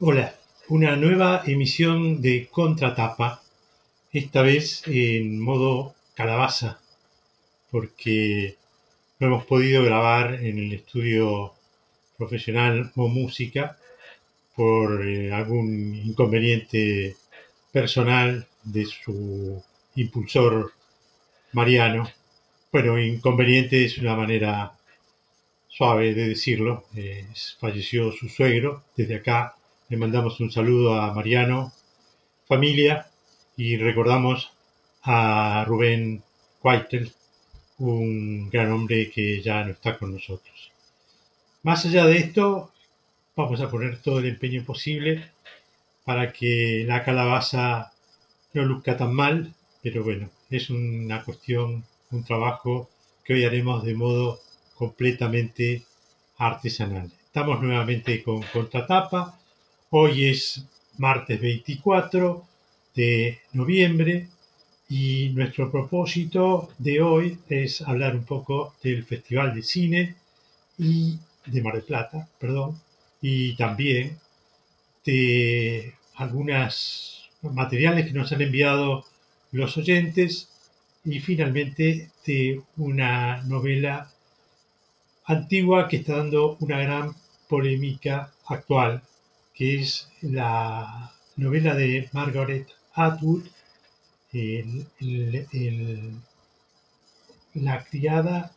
Hola, una nueva emisión de Contratapa, esta vez en modo calabaza, porque no hemos podido grabar en el estudio profesional o música por eh, algún inconveniente personal de su impulsor Mariano. Bueno, inconveniente es una manera suave de decirlo. Eh, falleció su suegro. Desde acá le mandamos un saludo a Mariano, familia, y recordamos a Rubén Quaitel, un gran hombre que ya no está con nosotros. Más allá de esto, vamos a poner todo el empeño posible para que la calabaza no luzca tan mal, pero bueno, es una cuestión, un trabajo que hoy haremos de modo completamente artesanal. Estamos nuevamente con Contratapa. Hoy es martes 24 de noviembre y nuestro propósito de hoy es hablar un poco del Festival de Cine y de Mar del Plata, perdón, y también de algunos materiales que nos han enviado los oyentes y finalmente de una novela antigua que está dando una gran polémica actual, que es la novela de Margaret Atwood, La criada,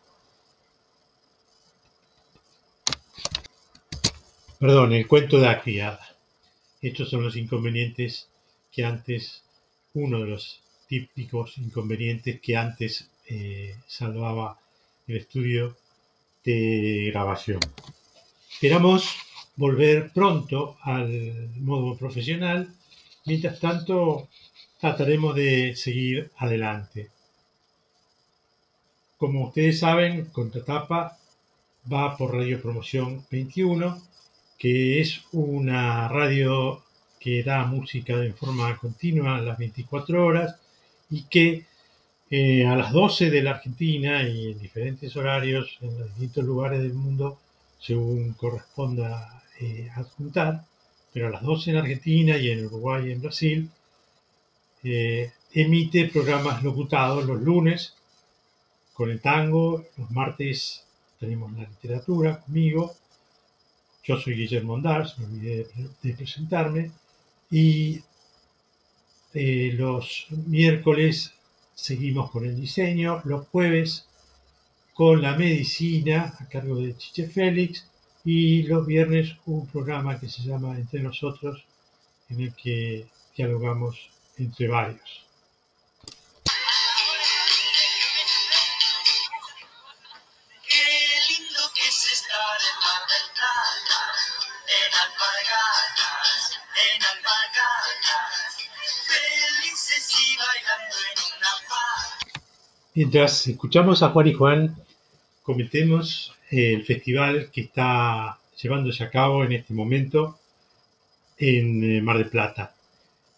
perdón, el cuento de la criada. Estos son los inconvenientes que antes, uno de los típicos inconvenientes que antes eh, salvaba el estudio de grabación. Esperamos volver pronto al modo profesional. Mientras tanto, trataremos de seguir adelante. Como ustedes saben, Contratapa va por Radio Promoción 21, que es una radio que da música en forma continua a las 24 horas y que eh, a las 12 de la Argentina y en diferentes horarios en los distintos lugares del mundo, según corresponda eh, adjuntar, pero a las 12 en Argentina y en Uruguay y en Brasil, eh, emite programas locutados los lunes con el tango, los martes tenemos la literatura conmigo, yo soy Guillermo Andars, me olvidé de, presentarme, y los miércoles seguimos con el diseño, los jueves con la medicina a cargo de Chiche Félix y los viernes un programa que se llama Entre nosotros en el que dialogamos entre varios. Mientras escuchamos a Juan y Juan, comentemos el festival que está llevándose a cabo en este momento en eh, Mar del Plata.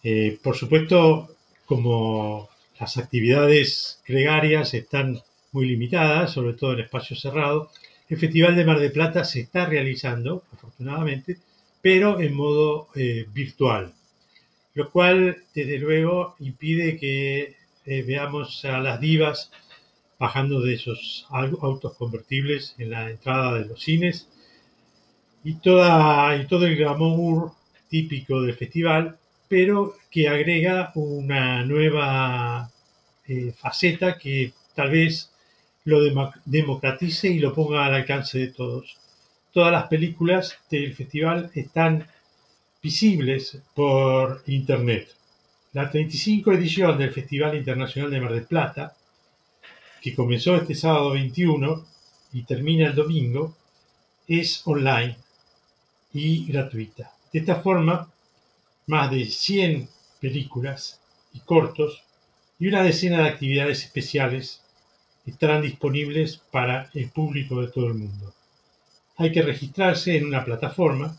Eh, por supuesto, como las actividades gregarias están muy limitadas, sobre todo en espacios cerrados, el Festival de Mar del Plata se está realizando, afortunadamente, pero en modo eh, virtual, lo cual, desde luego, impide que eh, veamos a las divas bajando de esos autos convertibles en la entrada de los cines y, todo el glamour típico del festival, pero que agrega una nueva eh, faceta que tal vez lo democratice y lo ponga al alcance de todos. Todas las películas del festival están visibles por internet. La 35 edición del Festival Internacional de Mar del Plata, que comenzó este sábado 21 y termina el domingo, es online y gratuita. De esta forma, más de 100 películas y cortos y una decena de actividades especiales estarán disponibles para el público de todo el mundo. Hay que registrarse en una plataforma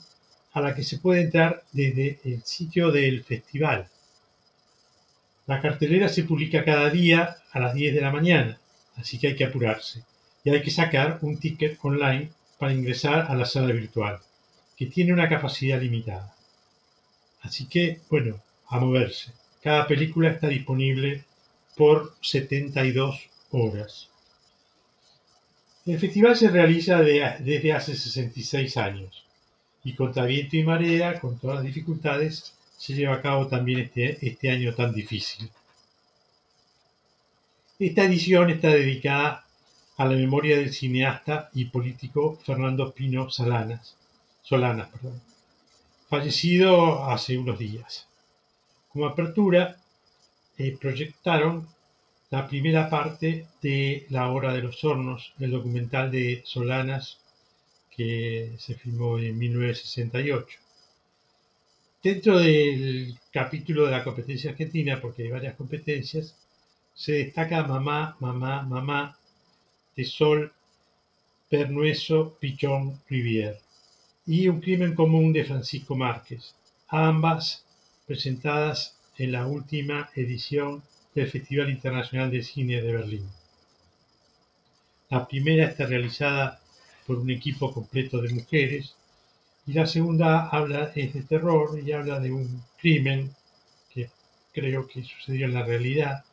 a la que se puede entrar desde el sitio del festival la cartelera se publica cada día a las 10 de la mañana, así que hay que apurarse. Y hay que sacar un ticket online para ingresar a la sala virtual, que tiene una capacidad limitada. Así que, bueno, a moverse. Cada película está disponible por 72 horas. El festival se realiza desde hace 66 años y contra viento y marea, con todas las dificultades, se lleva a cabo también este, este año tan difícil. Esta edición está dedicada a la memoria del cineasta y político Fernando Pino Solanas, fallecido hace unos días. Como apertura, eh, proyectaron la primera parte de La Hora de los Hornos, el documental de Solanas que se filmó en 1968. Dentro del capítulo de la competencia argentina, porque hay varias competencias, se destaca Mamá, Mamá, Mamá de Sol Pernueso Pichón Rivière y Un crimen común de Francisco Márquez, ambas presentadas en la última edición del Festival Internacional de Cine de Berlín. La primera está realizada por un equipo completo de mujeres y la segunda habla de terror y habla de un crimen que creo que sucedió en la realidad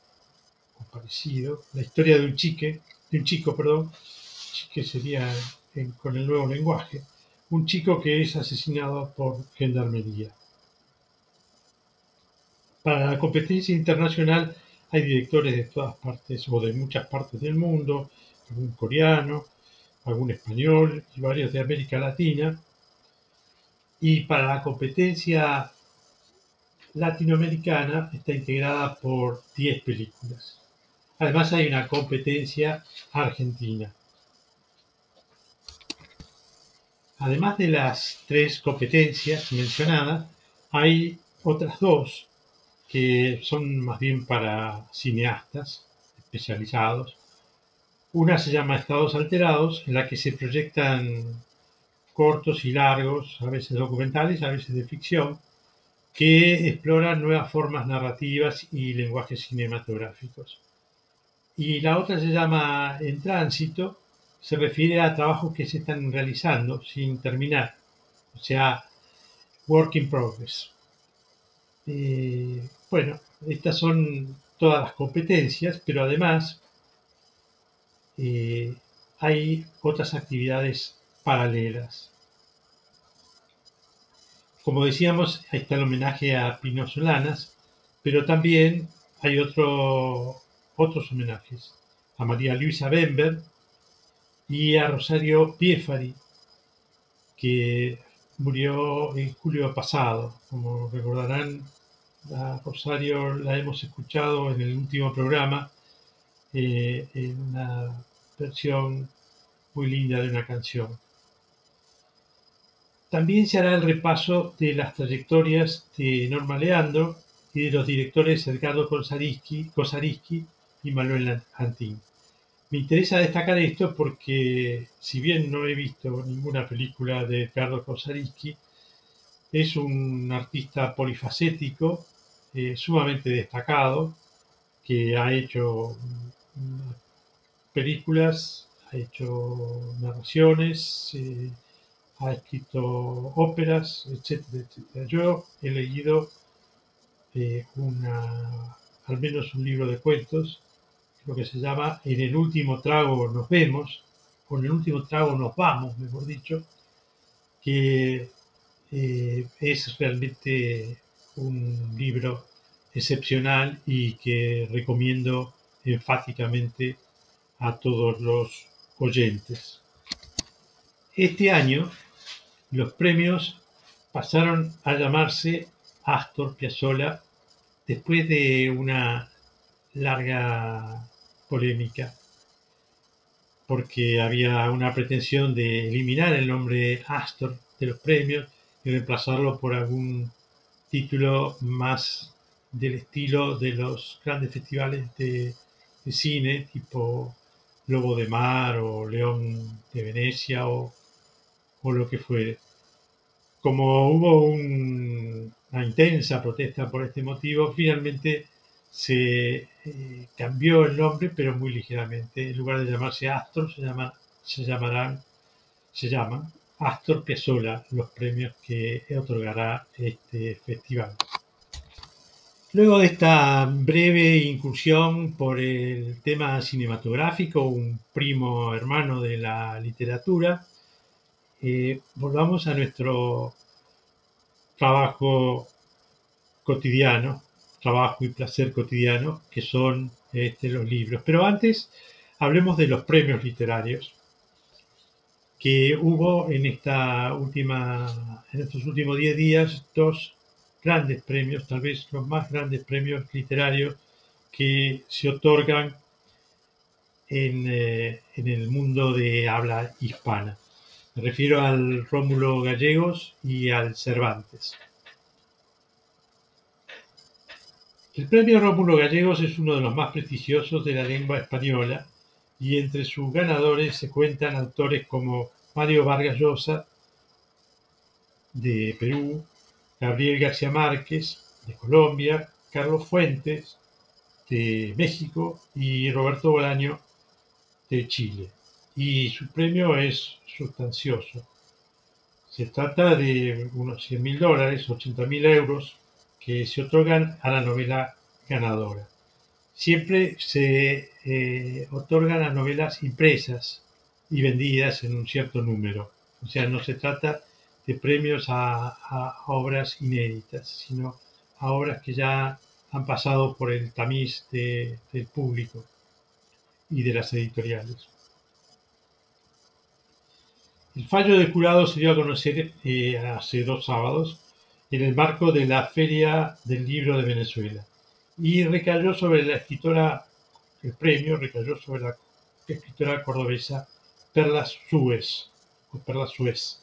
parecido, la historia de un chique, de un chico, perdón, que sería con el nuevo lenguaje, un chico que es asesinado por gendarmería. Para la competencia internacional hay directores de todas partes o de muchas partes del mundo, algún coreano, algún español y varios de América Latina. Y para la competencia latinoamericana está integrada por 10 películas. Además hay una competencia argentina. Además de las tres competencias mencionadas, hay otras dos que son más bien para cineastas especializados. Una se llama Estados Alterados, en la que se proyectan cortos y largos, a veces documentales, a veces de ficción, que exploran nuevas formas narrativas y lenguajes cinematográficos. Y la otra se llama En Tránsito, se refiere a trabajos que se están realizando sin terminar, o sea, work in progress. Eh, bueno, estas son todas las competencias, pero además eh, hay otras actividades paralelas. Como decíamos, ahí está el homenaje a Pino Solanas, pero también hay otro, otros homenajes a María Luisa Bember y a Rosario Piefari, que murió en julio pasado. Como recordarán, a Rosario la hemos escuchado en el último programa eh, en una versión muy linda de una canción. También se hará el repaso de las trayectorias de Norma Leandro y de los directores Edgardo Kosariski y Manuel Antín. Me interesa destacar esto porque, si bien no he visto ninguna película de Edgardo Kosariski, es un artista polifacético eh, sumamente destacado, que ha hecho películas, ha hecho narraciones, eh, ha escrito óperas, etcétera. Yo he leído eh, al menos un libro de cuentos, lo que se llama En el último trago nos vemos, o en el último trago nos vamos, mejor dicho, que es realmente un libro excepcional y que recomiendo enfáticamente a todos los oyentes. Este año los premios pasaron a llamarse Astor Piazzolla después de una larga polémica porque había una pretensión de eliminar el nombre Astor de los premios y reemplazarlo por algún título más del estilo de los grandes festivales de, cine, tipo Lobo de Mar o León de Venecia o, lo que fuere. Como hubo una intensa protesta por este motivo, finalmente se eh, cambió el nombre, pero muy ligeramente. En lugar de llamarse Astro, se, llama, se llamarán, se llaman Astor Piazzolla los premios que otorgará este festival. Luego de esta breve incursión por el tema cinematográfico, un primo hermano de la literatura, eh, volvamos a nuestro trabajo cotidiano, trabajo y placer cotidiano, que son este, los libros. Pero antes hablemos de los premios literarios que hubo en esta última, en estos últimos 10 días, dos grandes premios, tal vez los más grandes premios literarios que se otorgan en, eh, en el mundo de habla hispana. Me refiero al Rómulo Gallegos y al Cervantes. El premio Rómulo Gallegos es uno de los más prestigiosos de la lengua española y entre sus ganadores se cuentan autores como Mario Vargas Llosa de Perú, Gabriel García Márquez de Colombia, Carlos Fuentes de México y Roberto Bolaño de Chile. Y su premio es sustancioso. Se trata de unos 100 mil dólares, 80 mil euros, que se otorgan a la novela ganadora siempre se eh, otorgan a novelas impresas y vendidas en un cierto número. O sea, no se trata de premios a, obras inéditas, sino a obras que ya han pasado por el tamiz del público y de las editoriales. El fallo del jurado se dio a conocer eh, hace dos sábados en el marco de la Feria del Libro de Venezuela. Y recayó sobre la escritora, el premio recayó sobre la escritora cordobesa Perla Suez, o Perla Suez,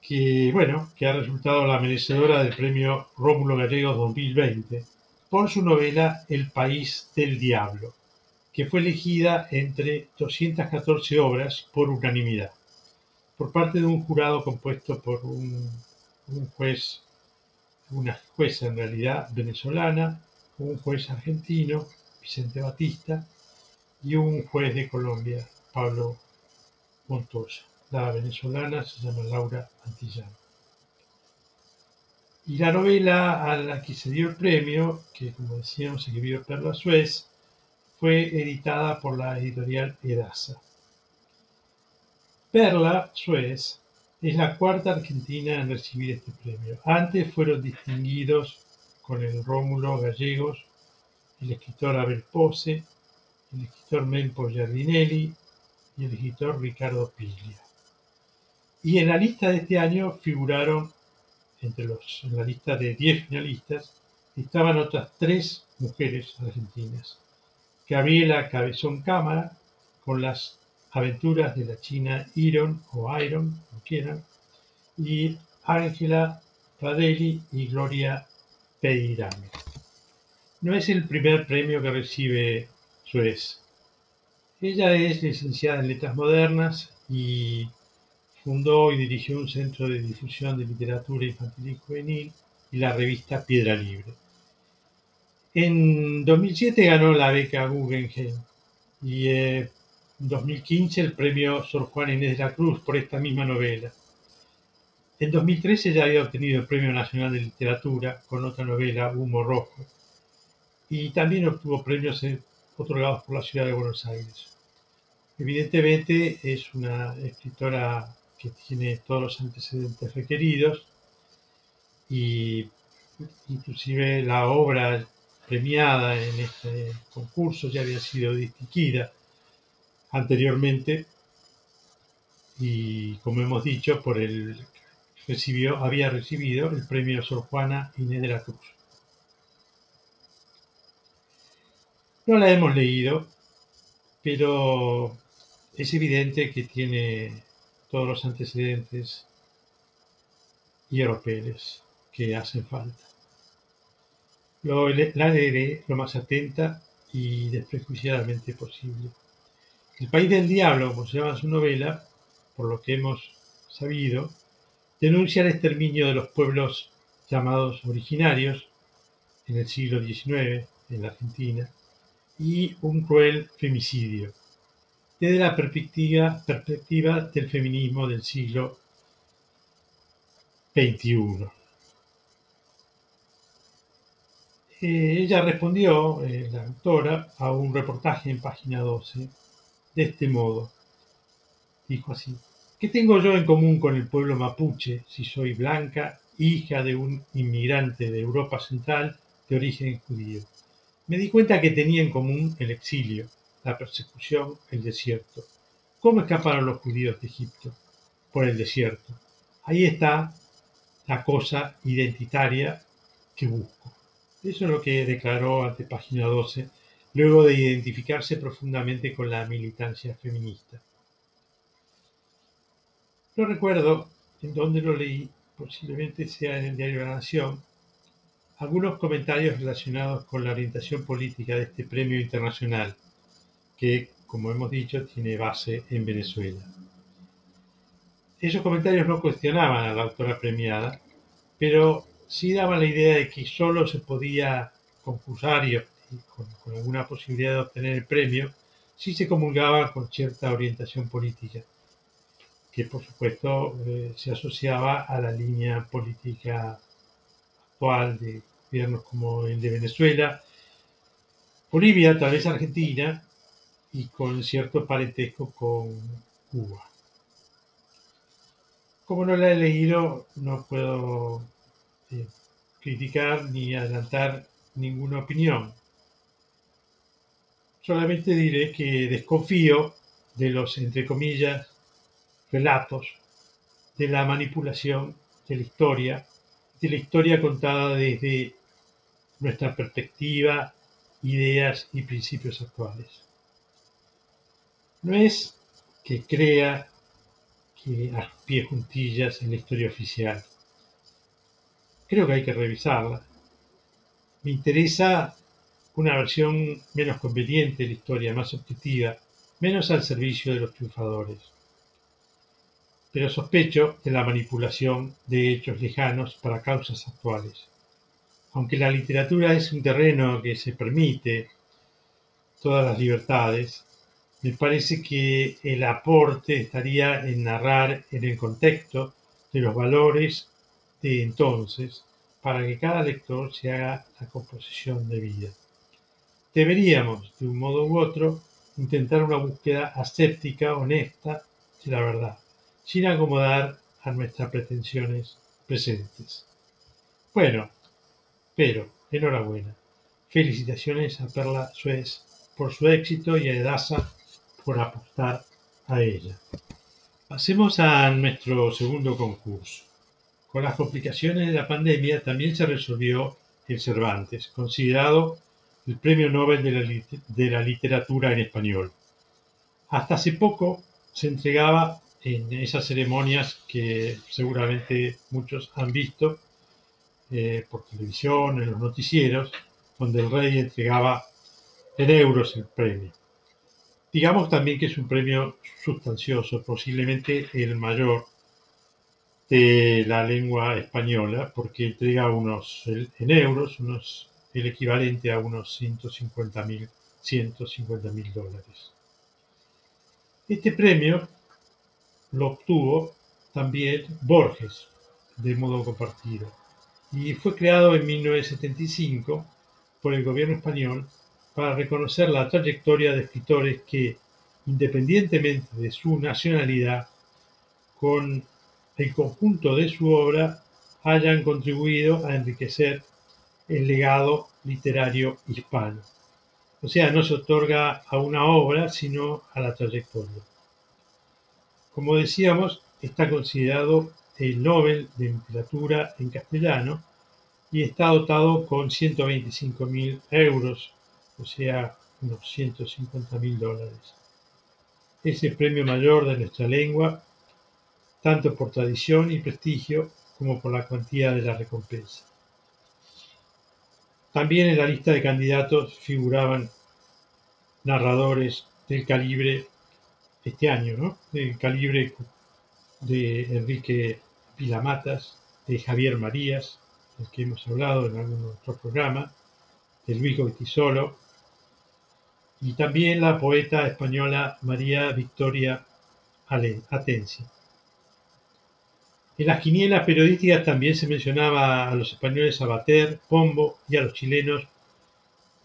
que, bueno, que ha resultado la merecedora del premio Rómulo Gallegos 2020 por su novela El País del Diablo, que fue elegida entre 214 obras por unanimidad, por parte de un jurado compuesto por un, un juez una jueza en realidad venezolana, un juez argentino, Vicente Batista, y un juez de Colombia, Pablo Montoya. La venezolana se llama Laura Antillán. Y la novela a la que se dio el premio, que como decíamos escribió Perla Suez, fue editada por la editorial Edasa. Perla Suez es la cuarta argentina en recibir este premio. Antes fueron distinguidos con el Rómulo Gallegos, el escritor Abel Pose, el escritor Mempo Giardinelli y el escritor Ricardo Piglia. Y en la lista de este año figuraron, entre los, en la lista de 10 finalistas, estaban otras tres mujeres argentinas. Gabriela Cabezón Cámara, con las Aventuras de la China Iron o Iron, como quieran, y Ángela Pradelli y Gloria Peirame. No es el primer premio que recibe Suez. Ella es licenciada en Letras Modernas y fundó y dirigió un centro de difusión de literatura infantil y juvenil y la revista Piedra Libre. En 2007 ganó la beca Guggenheim y eh, 2015 el premio Sor Juan Inés de la Cruz por esta misma novela. En 2013 ya había obtenido el Premio Nacional de Literatura con otra novela, Humo Rojo, y también obtuvo premios otorgados por la ciudad de Buenos Aires. Evidentemente es una escritora que tiene todos los antecedentes requeridos y inclusive la obra premiada en este concurso ya había sido distinguida anteriormente y como hemos dicho por el recibió había recibido el premio Sor Juana Inés de la Cruz. No la hemos leído, pero es evidente que tiene todos los antecedentes y europeos que hacen falta. Lo, la leeré lo más atenta y desprejuiciadamente posible. El País del Diablo, como se llama su novela, por lo que hemos sabido, denuncia el exterminio de los pueblos llamados originarios en el siglo XIX en la Argentina y un cruel femicidio. desde la perspectiva, perspectiva del feminismo del siglo XXI. Eh, ella respondió, eh, la autora, a un reportaje en página 12 de este modo. Dijo así, ¿qué tengo yo en común con el pueblo mapuche si soy blanca, hija de un inmigrante de Europa Central de origen judío? Me di cuenta que tenía en común el exilio, la persecución, el desierto. ¿Cómo escaparon los judíos de Egipto? Por el desierto. Ahí está la cosa identitaria que busco. Eso es lo que declaró ante página 12, luego de identificarse profundamente con la militancia feminista. No recuerdo en dónde lo leí, posiblemente sea en el diario La Nación, algunos comentarios relacionados con la orientación política de este premio internacional, que, como hemos dicho, tiene base en Venezuela. Esos comentarios no cuestionaban a la autora premiada, pero sí daba la idea de que solo se podía concursar y, con, alguna posibilidad de obtener el premio si se comulgaba con cierta orientación política, que por supuesto eh, se asociaba a la línea política actual de gobiernos como el de Venezuela, Bolivia, tal vez Argentina, y con cierto parentesco con Cuba. Como no la he leído, no puedo este, criticar ni adelantar ninguna opinión. Solamente diré que desconfío de los, entre comillas, relatos de la manipulación de la historia, de la historia contada desde nuestra perspectiva, ideas y principios actuales. No es que crea que a pie juntillas en la historia oficial creo que hay que revisarla. Me interesa una versión menos conveniente de la historia, más objetiva, menos al servicio de los triunfadores. Pero sospecho de la manipulación de hechos lejanos para causas actuales. Aunque la literatura es un terreno que se permite todas las libertades, me parece que el aporte estaría en narrar en el contexto de los valores entonces para que cada lector se haga la composición de vida. Deberíamos, de un modo u otro, intentar una búsqueda aséptica, honesta de la verdad, sin acomodar a nuestras pretensiones presentes. Bueno, pero, enhorabuena. Felicitaciones a Perla Suez por su éxito y a Edasa por apostar a ella. Pasemos a nuestro segundo concurso. Con las complicaciones de la pandemia también se resolvió el Cervantes, considerado el Premio Nobel de la, Literatura en Español. Hasta hace poco se entregaba en esas ceremonias que seguramente muchos han visto eh, por televisión, en los noticieros, donde el rey entregaba en euros el premio. Digamos también que es un premio sustancioso, posiblemente el mayor de la lengua española, porque entrega unos, en euros, unos, el equivalente a unos 150 mil 150 mil dólares. Este premio lo obtuvo también Borges, de modo compartido, y fue creado en 1975 por el gobierno español para reconocer la trayectoria de escritores que, independientemente de su nacionalidad, con el conjunto de su obra hayan contribuido a enriquecer el legado literario hispano. O sea, no se otorga a una obra, sino a la trayectoria. Como decíamos, está considerado el Nobel de Literatura en castellano y está dotado con 125 mil euros, o sea, unos 150 mil dólares. Es el premio mayor de nuestra lengua tanto por tradición y prestigio como por la cuantía de la recompensa. También en la lista de candidatos figuraban narradores del calibre, este año, ¿no? Del calibre de Enrique Pilamatas, de Javier Marías, del que hemos hablado en algún otro programa, de Luis Goitisolo y también la poeta española María Victoria Atencio. En las quinielas periodísticas también se mencionaba a los españoles Abater, Pombo y a los chilenos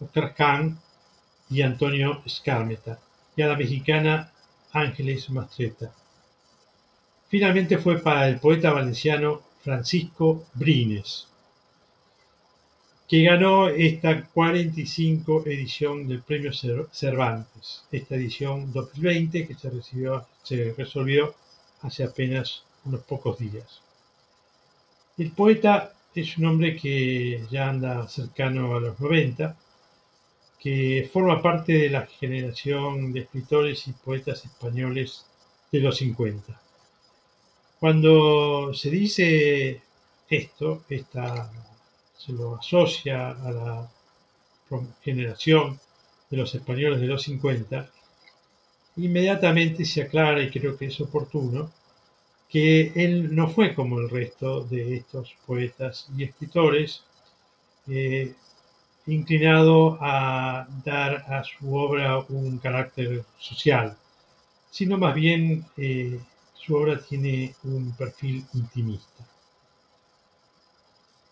Oscar Kahn y Antonio Escármeta, y a la mexicana Ángeles Mastreta. Finalmente fue para el poeta valenciano Francisco Brines, que ganó esta 45 edición del Premio Cervantes, esta edición 2020 que se, recibió, se resolvió hace apenas unos pocos días. El poeta es un hombre que ya anda cercano a los 90, que forma parte de la generación de escritores y poetas españoles de los 50. Cuando se dice esto, se lo asocia a la generación de los españoles de los 50, inmediatamente se aclara, y creo que es oportuno, que él no fue como el resto de estos poetas y escritores, eh, inclinado a dar a su obra un carácter social, sino más bien eh, su obra tiene un perfil intimista.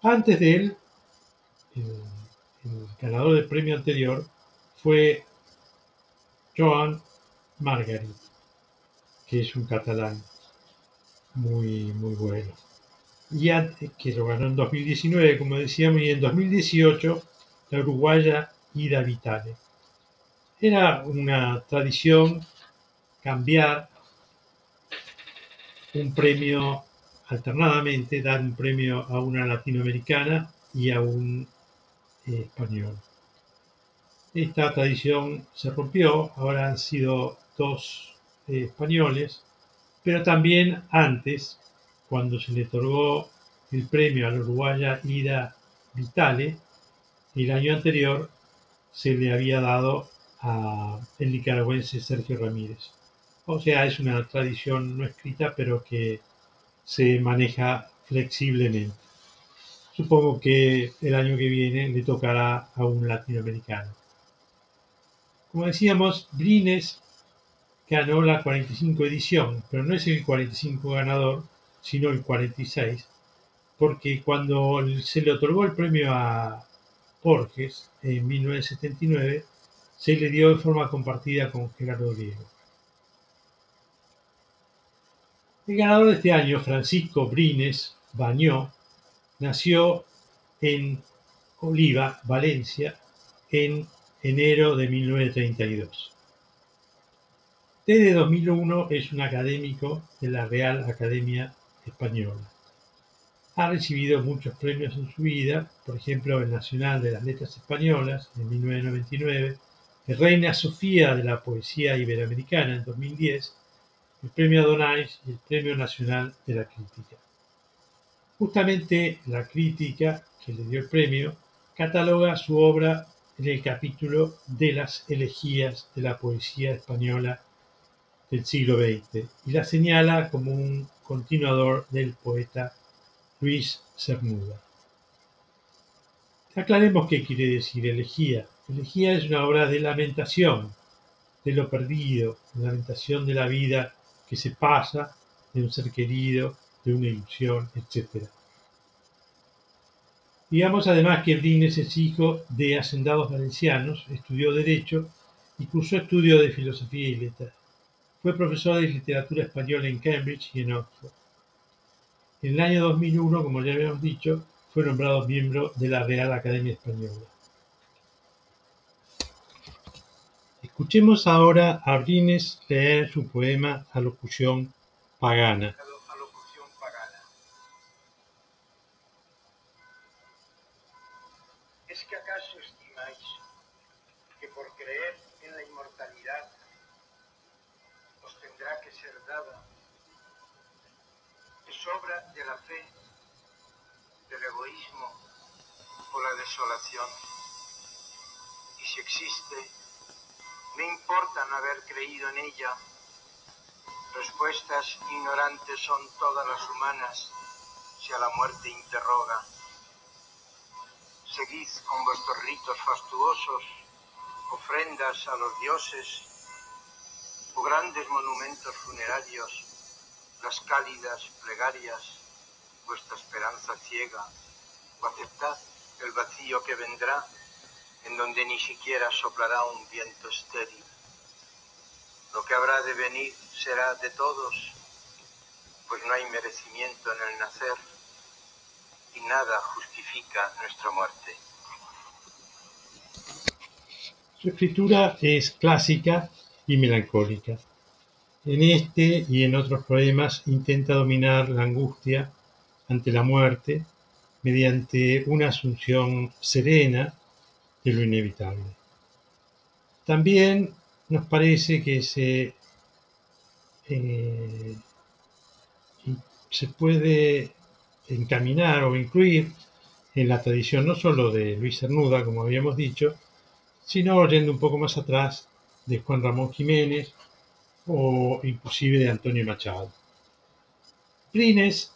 Antes de él, el, ganador del premio anterior fue Joan Margarit, que es un catalán muy, muy bueno. Y antes, que lo ganó en 2019, como decíamos, y en 2018 la uruguaya Ida Vitale. Era una tradición cambiar un premio alternadamente, dar un premio a una latinoamericana y a un eh, español. Esta tradición se rompió, ahora han sido dos eh, españoles, pero también antes, cuando se le otorgó el premio a la uruguaya Ida Vitale, el año anterior se le había dado al nicaragüense Sergio Ramírez. O sea, es una tradición no escrita, pero que se maneja flexiblemente. Supongo que el año que viene le tocará a un latinoamericano. Como decíamos, Brines ganó la 45 edición, pero no es el 45 ganador, sino el 46, porque cuando se le otorgó el premio a Borges en 1979, se le dio de forma compartida con Gerardo Diego. El ganador de este año, Francisco Brines Bañó, nació en Oliva, Valencia, en enero de 1932. Desde 2001 es un académico de la Real Academia Española. Ha recibido muchos premios en su vida, por ejemplo el Nacional de las Letras Españolas en 1999, el Reina Sofía de la Poesía Iberoamericana en 2010, el Premio Adonais y el Premio Nacional de la Crítica. Justamente la crítica que le dio el premio cataloga su obra en el capítulo de las elegías de la poesía española del siglo XX y la señala como un continuador del poeta Luis Cernuda. Aclaremos qué quiere decir elegía. Elegía es una obra de lamentación, de lo perdido, de lamentación de la vida que se pasa, de un ser querido, de una ilusión, etc. Digamos además que Brines es hijo de hacendados valencianos, estudió Derecho y cursó estudio de Filosofía y Letras. Fue profesor de literatura española en Cambridge y en Oxford. En el año 2001, como ya habíamos dicho, fue nombrado miembro de la Real Academia Española. Escuchemos ahora a Brines leer su poema Alocución Pagana. Y si existe, me importa no haber creído en ella. Respuestas ignorantes son todas las humanas si a la muerte interroga. Seguid con vuestros ritos fastuosos ofrendas a los dioses o grandes monumentos funerarios, las cálidas plegarias, vuestra esperanza ciega, o aceptad el vacío que vendrá, en donde ni siquiera soplará un viento estéril. Lo que habrá de venir será de todos, pues no hay merecimiento en el nacer y nada justifica nuestra muerte. Su escritura es clásica y melancólica. En este y en otros poemas intenta dominar la angustia ante la muerte mediante una asunción serena de lo inevitable. También nos parece que se, eh, se puede encaminar o incluir en la tradición no solo de Luis Cernuda, como habíamos dicho, sino yendo un poco más atrás de Juan Ramón Jiménez o inclusive de Antonio Machado. Plines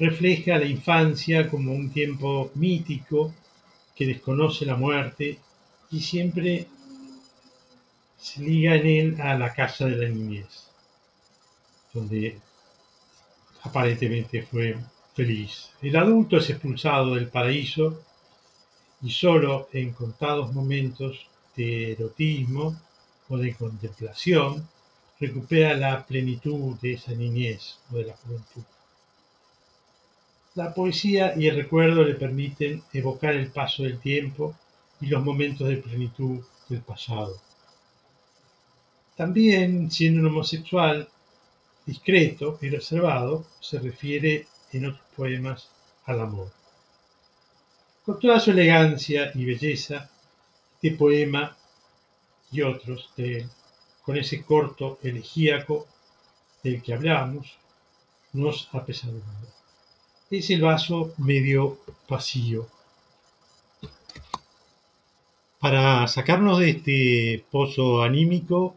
refleja la infancia como un tiempo mítico que desconoce la muerte y siempre se liga en él a la casa de la niñez, donde aparentemente fue feliz. El adulto es expulsado del paraíso y solo en contados momentos de erotismo o de contemplación recupera la plenitud de esa niñez o de la juventud. La poesía y el recuerdo le permiten evocar el paso del tiempo y los momentos de plenitud del pasado. También, siendo un homosexual discreto y reservado, se refiere en otros poemas al amor. Con toda su elegancia y belleza, este poema y otros de con ese corto elegíaco del que hablamos, nos apesadumbra. Es el vaso medio vacío. Para sacarnos de este pozo anímico,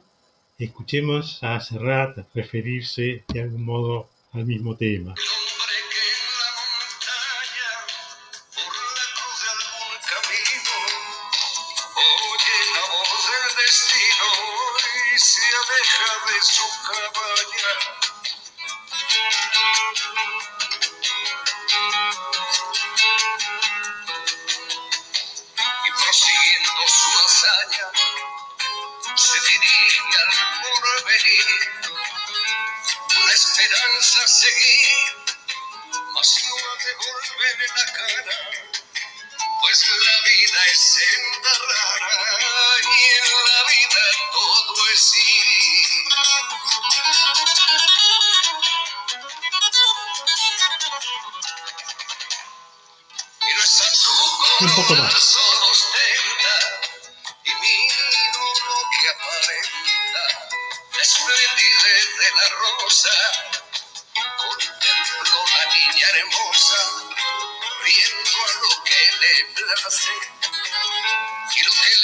escuchemos a Serrat referirse de algún modo al mismo tema.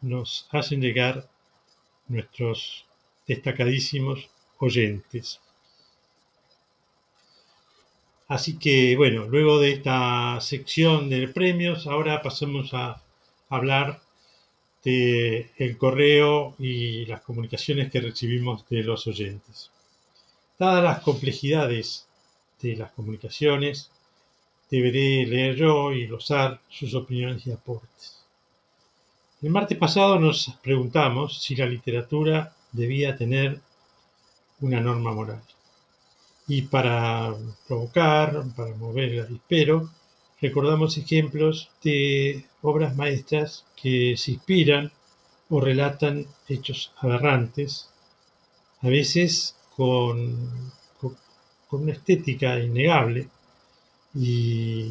nos hacen llegar nuestros destacadísimos oyentes. Así que bueno, luego de esta sección de premios, ahora pasamos a hablar de el correo y las comunicaciones que recibimos de los oyentes. Dadas las complejidades de las comunicaciones, deberé leer yo y glosar sus opiniones y aportes. El martes pasado nos preguntamos si la literatura debía tener una norma moral. Y para provocar, para mover el avispero, recordamos ejemplos de obras maestras que se inspiran o relatan hechos aberrantes, a veces con, una estética innegable y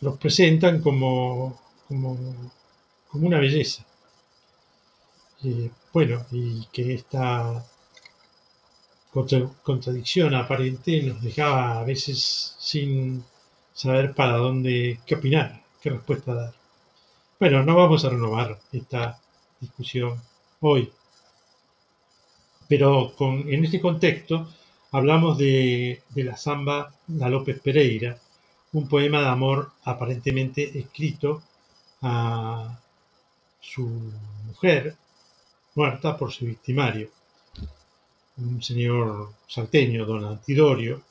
los presentan como, como, una belleza. Eh, bueno, y que esta contradicción aparente nos dejaba a veces sin saber para dónde, qué opinar, qué respuesta dar. Bueno, no vamos a renovar esta discusión hoy, pero con, en este contexto hablamos de, de la samba La López Pereira, un poema de amor aparentemente escrito a su mujer muerta por su victimario, un señor salteño, don Antidorio,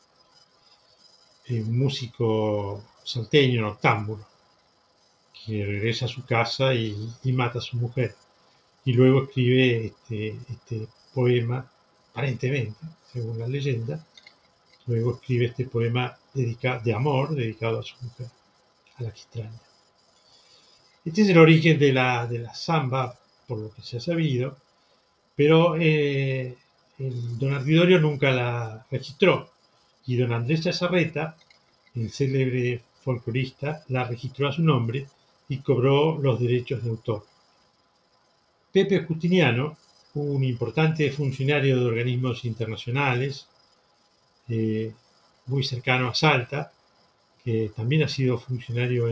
un músico salteño noctámbulo, que regresa a su casa y, mata a su mujer. Y luego escribe este, este poema, aparentemente, según la leyenda, luego escribe este poema de amor dedicado a su mujer, a la extraña. Este es el origen de la, de la samba, por lo que se ha sabido, pero eh, don Artidorio nunca la registró y don Andrés Chazarreta, el célebre folclorista, la registró a su nombre y cobró los derechos de autor. Pepe Justiniano, un importante funcionario de organismos internacionales, eh, muy cercano a Salta, que también ha sido funcionario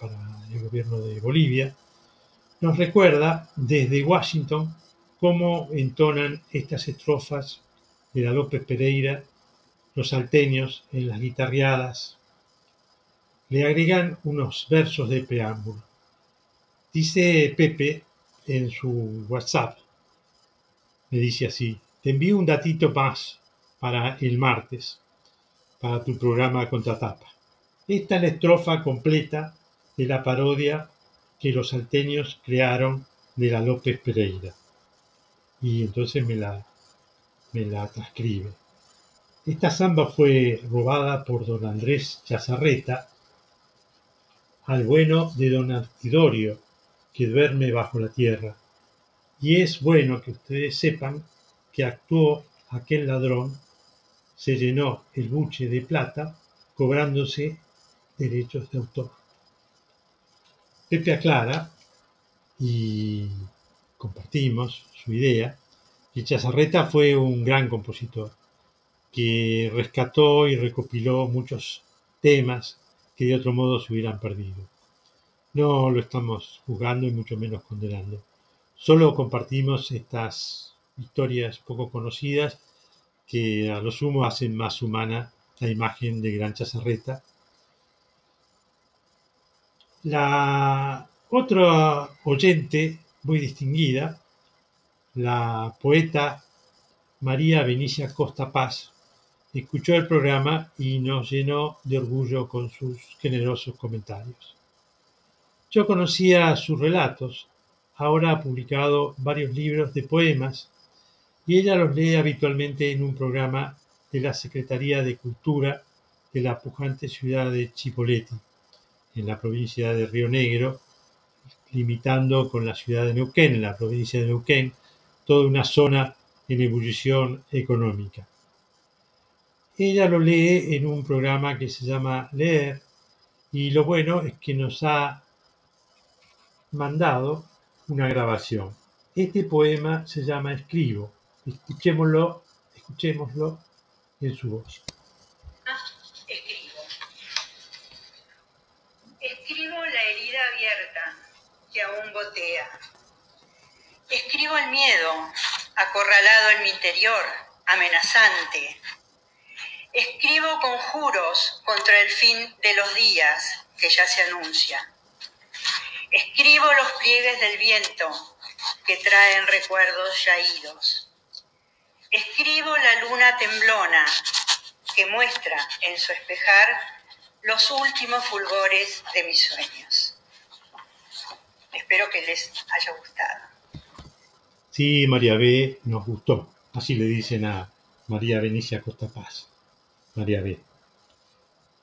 para el gobierno de Bolivia, nos recuerda desde Washington cómo entonan estas estrofas de la López Pereira los salteños en las guitarreadas. Le agregan unos versos de preámbulo. Dice Pepe en su WhatsApp, me dice así, te envío un datito más para el martes para tu programa Contratapa. Esta es la estrofa completa de la parodia que los salteños crearon de la López Pereira. Y entonces me la, me la transcribe. Esta samba fue robada por don Andrés Chazarreta al bueno de don Artidorio, que duerme bajo la tierra. Y es bueno que ustedes sepan que actuó aquel ladrón se llenó el buche de plata cobrándose derechos de autor. Pepe aclara, y compartimos su idea, que Chazarreta fue un gran compositor, que rescató y recopiló muchos temas que de otro modo se hubieran perdido. No lo estamos juzgando y mucho menos condenando. Solo compartimos estas historias poco conocidas que a lo sumo hacen más humana la imagen de Gran Chazarreta. La otra oyente muy distinguida, la poeta María Benicia Costa Paz, escuchó el programa y nos llenó de orgullo con sus generosos comentarios. Yo conocía sus relatos, ahora ha publicado varios libros de poemas y ella los lee habitualmente en un programa de la Secretaría de Cultura de la pujante ciudad de Chipoleti, en la provincia de Río Negro, limitando con la ciudad de Neuquén, en la provincia de Neuquén, toda una zona en ebullición económica. Ella lo lee en un programa que se llama Leer y lo bueno es que nos ha mandado una grabación. Este poema se llama Escribo Escuchémoslo, escuchémoslo en su voz. Escribo. Escribo la herida abierta que aún gotea. Escribo el miedo, acorralado en mi interior, amenazante. Escribo conjuros contra el fin de los días que ya se anuncia. Escribo los pliegues del viento que traen recuerdos ya idos. Escribo la luna temblona que muestra en su espejar los últimos fulgores de mis sueños. Espero que les haya gustado. Sí, María B. nos gustó. Así le dicen a María Benicia Costa Paz. María B.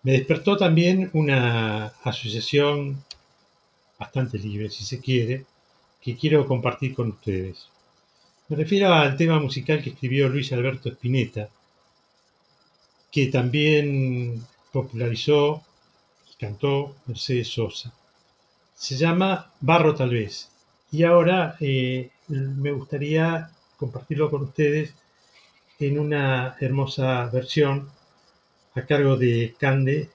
Me despertó también una asociación bastante libre, si se quiere, que quiero compartir con ustedes. Me refiero al tema musical que escribió Luis Alberto Spinetta, que también popularizó y cantó Mercedes Sosa. Se llama Barro tal vez Y ahora eh, me gustaría compartirlo con ustedes en una hermosa versión a cargo de Cande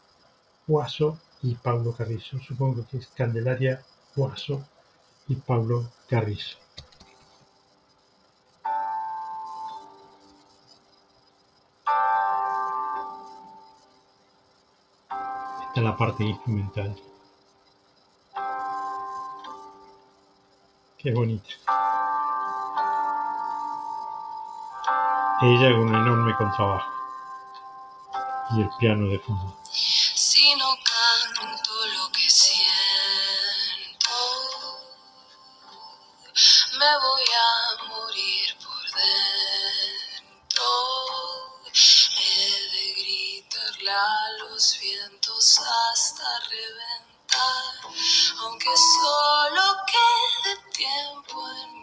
Guaso y Pablo Carrizo. Supongo que es Candelaria Guaso y Pablo Carrizo. Es la parte instrumental. Qué bonita. Ella con un enorme contrabajo y el piano de fondo. Si no canto lo que siento, me voy a morir por dentro. He de gritarle a los vientos hasta reventar, aunque solo quede tiempo en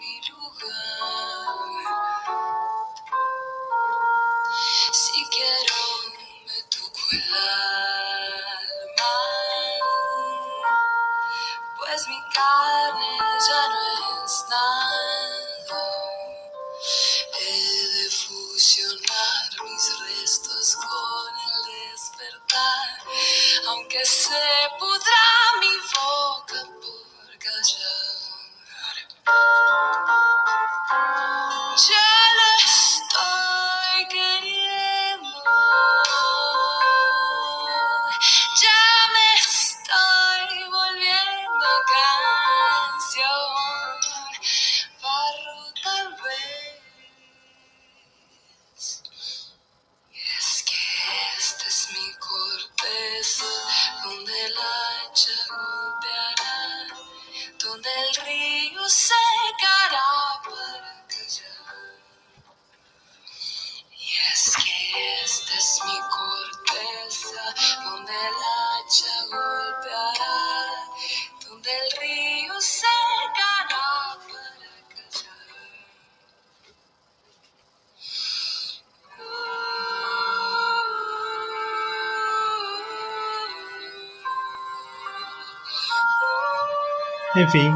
En fin,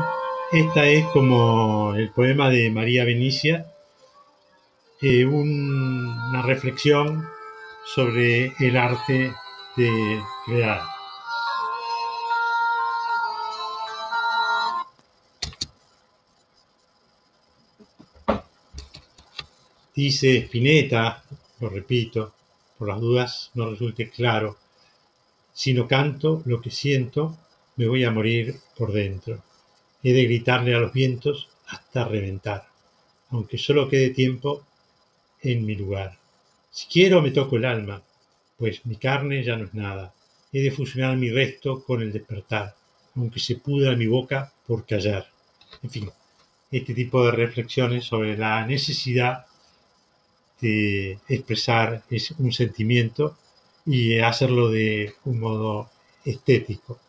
esta es como el poema de María Benicia, eh, un- una reflexión sobre el arte de crear. Dice Spinetta, lo repito, por las dudas no resulte claro, si no canto lo que siento, me voy a morir por dentro. He de gritarle a los vientos hasta reventar, aunque solo quede tiempo en mi lugar. Si quiero me toco el alma, pues mi carne ya no es nada. He de fusionar mi resto con el despertar, aunque se pudra mi boca por callar. En fin, este tipo de reflexiones sobre la necesidad de expresar es un sentimiento y hacerlo de un modo estético.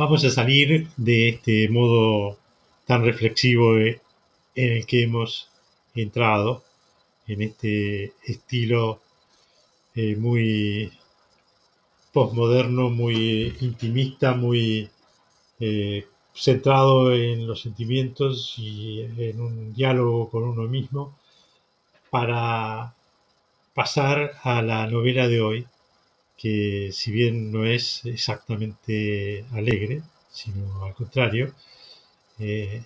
Vamos a salir de este modo tan reflexivo en el que hemos entrado, en este estilo eh, muy postmoderno, muy intimista, muy eh, centrado en los sentimientos y en un diálogo con uno mismo, para pasar a la novela de hoy, que si bien no es exactamente alegre, sino al contrario, eh,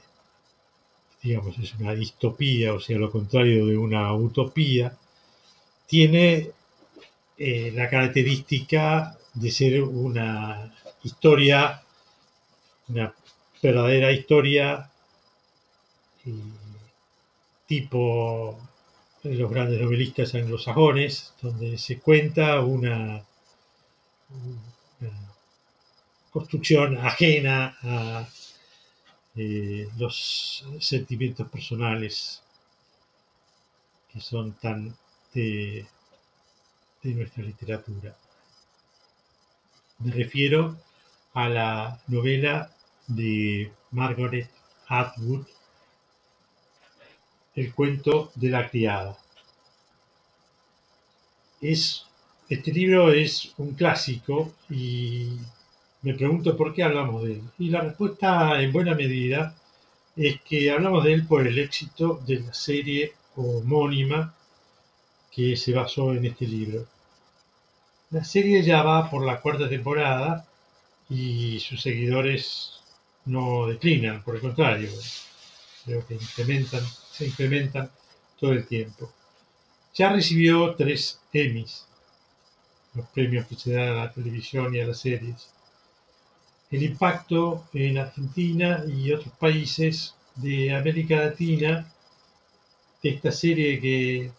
digamos, es una distopía, o sea, lo contrario de una utopía, tiene eh, la característica de ser una historia, una verdadera historia eh, tipo los grandes novelistas anglosajones, donde se cuenta una construcción ajena a eh, los sentimientos personales que son tan de, de nuestra literatura. Me refiero a la novela de Margaret Atwood, El cuento de la criada. Es, este libro es un clásico y me pregunto por qué hablamos de él. Y la respuesta en buena medida es que hablamos de él por el éxito de la serie homónima que se basó en este libro. La serie ya va por la cuarta temporada y sus seguidores no declinan, por el contrario, creo que incrementan, se incrementan todo el tiempo. Ya recibió tres Emmys, los premios que se dan a la televisión y a las series. El impacto en Argentina y otros países de América Latina de esta serie que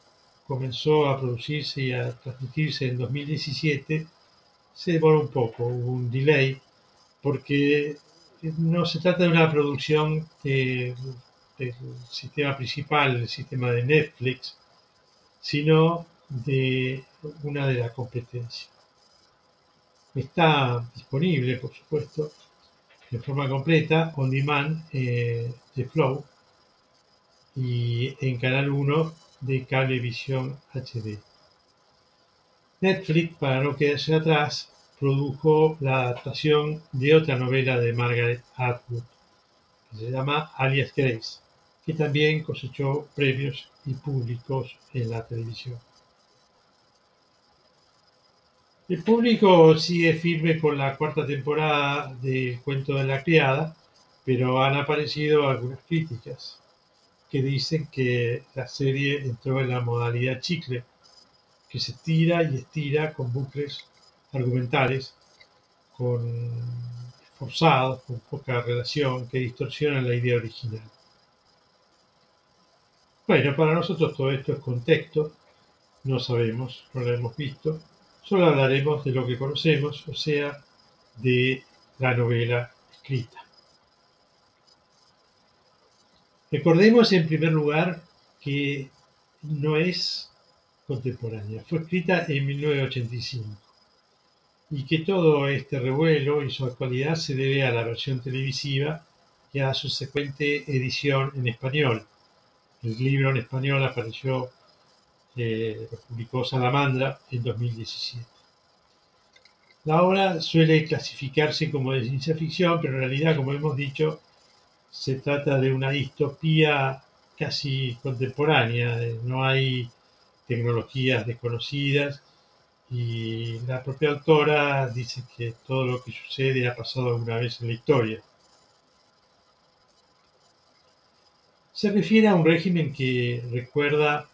comenzó a producirse y a transmitirse en 2017 se demoró un poco, hubo un delay, porque no se trata de una producción de- del sistema principal, el sistema de Netflix, sino de una de la competencia. Está disponible, por supuesto, de forma completa, on demand eh, de Flow y en Canal 1 de Cablevisión HD. Netflix, para no quedarse atrás, produjo la adaptación de otra novela de Margaret Atwood, que se llama Alias Grace, que también cosechó premios y públicos en la televisión. El público sigue firme con la cuarta temporada del Cuento de la Criada, pero han aparecido algunas críticas que dicen que la serie entró en la modalidad chicle, que se tira y estira con bucles argumentales, con forzados, con poca relación, que distorsionan la idea original. Bueno, para nosotros todo esto es contexto, no sabemos, no lo hemos visto, solo hablaremos de lo que conocemos, o sea, de la novela escrita. Recordemos en primer lugar que no es contemporánea, fue escrita en 1985 y que todo este revuelo y su actualidad se debe a la versión televisiva y a la subsecuente edición en español. El libro en español apareció, eh, lo publicó Salamandra en 2017. La obra suele clasificarse como de ciencia ficción, pero en realidad, como hemos dicho, se trata de una distopía casi contemporánea. eh, No hay tecnologías desconocidas y la propia autora dice que todo lo que sucede ha pasado alguna vez en la historia. Se refiere a un régimen que recuerda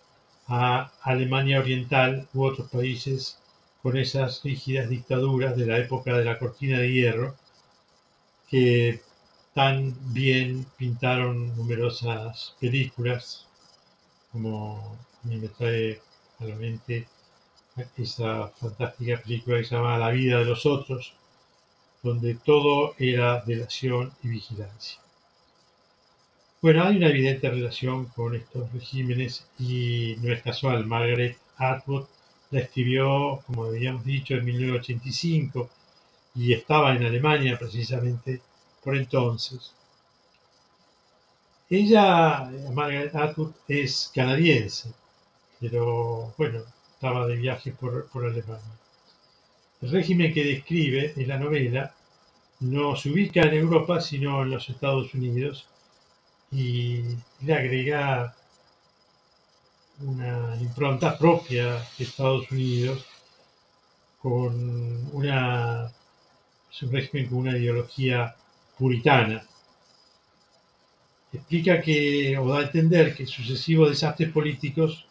a Alemania Oriental u otros países con esas rígidas dictaduras de la época de la cortina de hierro que tan bien pintaron numerosas películas como a me trae a la mente esa fantástica película que se llama La vida de los otros, donde todo era delación y vigilancia. Bueno, hay una evidente relación con estos regímenes y no es casual. Margaret Atwood la escribió, como habíamos dicho, en 1985 y estaba en Alemania precisamente por entonces. Ella, Margaret Atwood, es canadiense, pero bueno, estaba de viaje por, por Alemania. El régimen que describe en la novela no se ubica en Europa, sino en los Estados Unidos y le agrega una impronta propia de Estados Unidos con una régimen con una ideología puritana. Explica que, o da a entender que sucesivos desastres políticos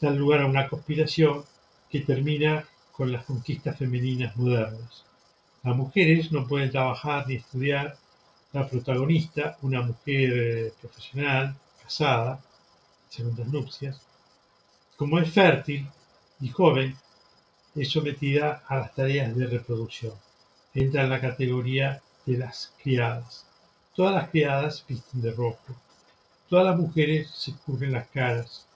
dan lugar a una conspiración que termina con las conquistas femeninas modernas. Las mujeres no pueden trabajar ni estudiar. La protagonista, una mujer eh, profesional, casada, segundas nupcias, como es fértil y joven, es sometida a las tareas de reproducción. Entra en la categoría de las criadas. Todas las criadas visten de rojo. Todas las mujeres se cubren las caras.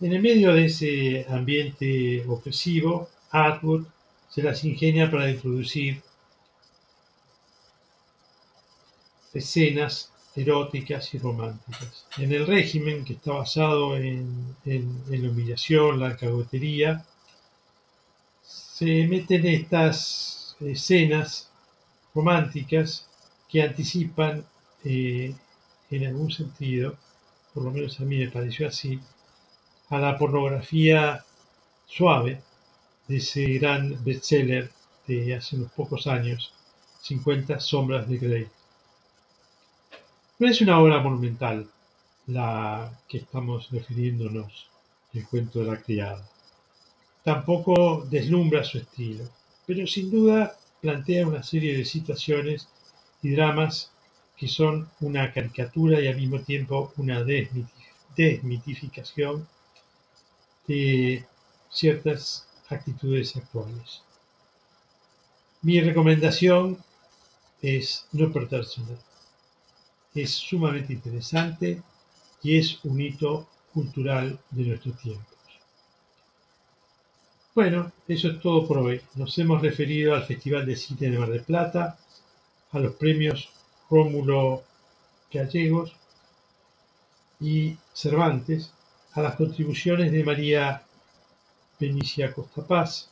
En el medio de ese ambiente opresivo, Atwood se las ingenia para introducir escenas eróticas y románticas. En el régimen, que está basado en, en- la humillación, la alcahuetería, se meten estas escenas románticas que anticipan eh, en algún sentido, por lo menos a mí me pareció así, a la pornografía suave de ese gran bestseller de hace unos pocos años, 50 sombras de Grey. No es una obra monumental la que estamos refiriéndonos, el cuento de la criada. Tampoco deslumbra su estilo, pero sin duda plantea una serie de situaciones y dramas que son una caricatura y al mismo tiempo una desmitificación de ciertas actitudes actuales. Mi recomendación es no perderse Es sumamente interesante y es un hito cultural de nuestros tiempos. Bueno, eso es todo por hoy. Nos hemos referido al Festival de Cine de Mar del Plata, a los premios Rómulo Gallegos y Cervantes, a las contribuciones de María Benicia Costa Paz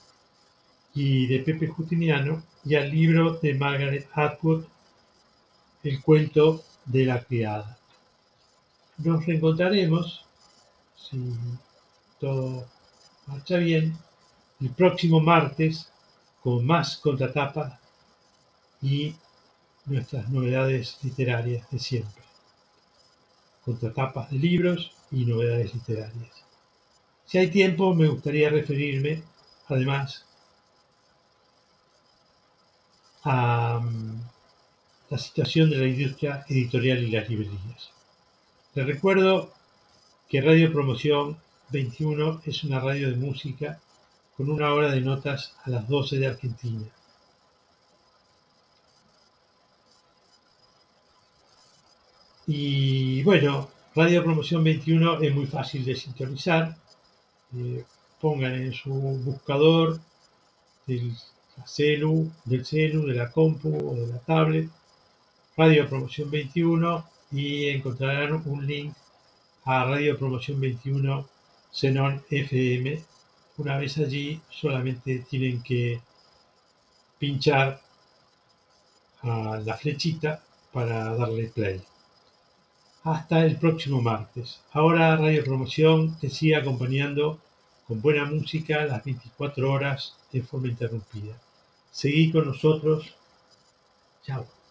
y de Pepe Justiniano y al libro de Margaret Atwood, El cuento de la criada. Nos reencontraremos, si todo marcha bien, el próximo martes con más contratapa y nuestras novedades literarias de siempre. Contratapas de libros y novedades literarias. Si hay tiempo, me gustaría referirme, además, a la situación de la industria editorial y las librerías. Les recuerdo que Radio Promoción 21 es una radio de música con una hora de notas a las 12 de Argentina. Y bueno, Radio Promoción 21 es muy fácil de sintonizar. Eh, pongan en su buscador del celu, del celu, de la compu o de la tablet, Radio Promoción 21 y encontrarán un link a Radio Promoción 21 Xenon FM. Una vez allí solamente tienen que pinchar la flechita para darle play. Hasta el próximo martes. Ahora Radio Promoción te sigue acompañando con buena música las 24 horas de forma interrumpida. Seguí con nosotros. Chao.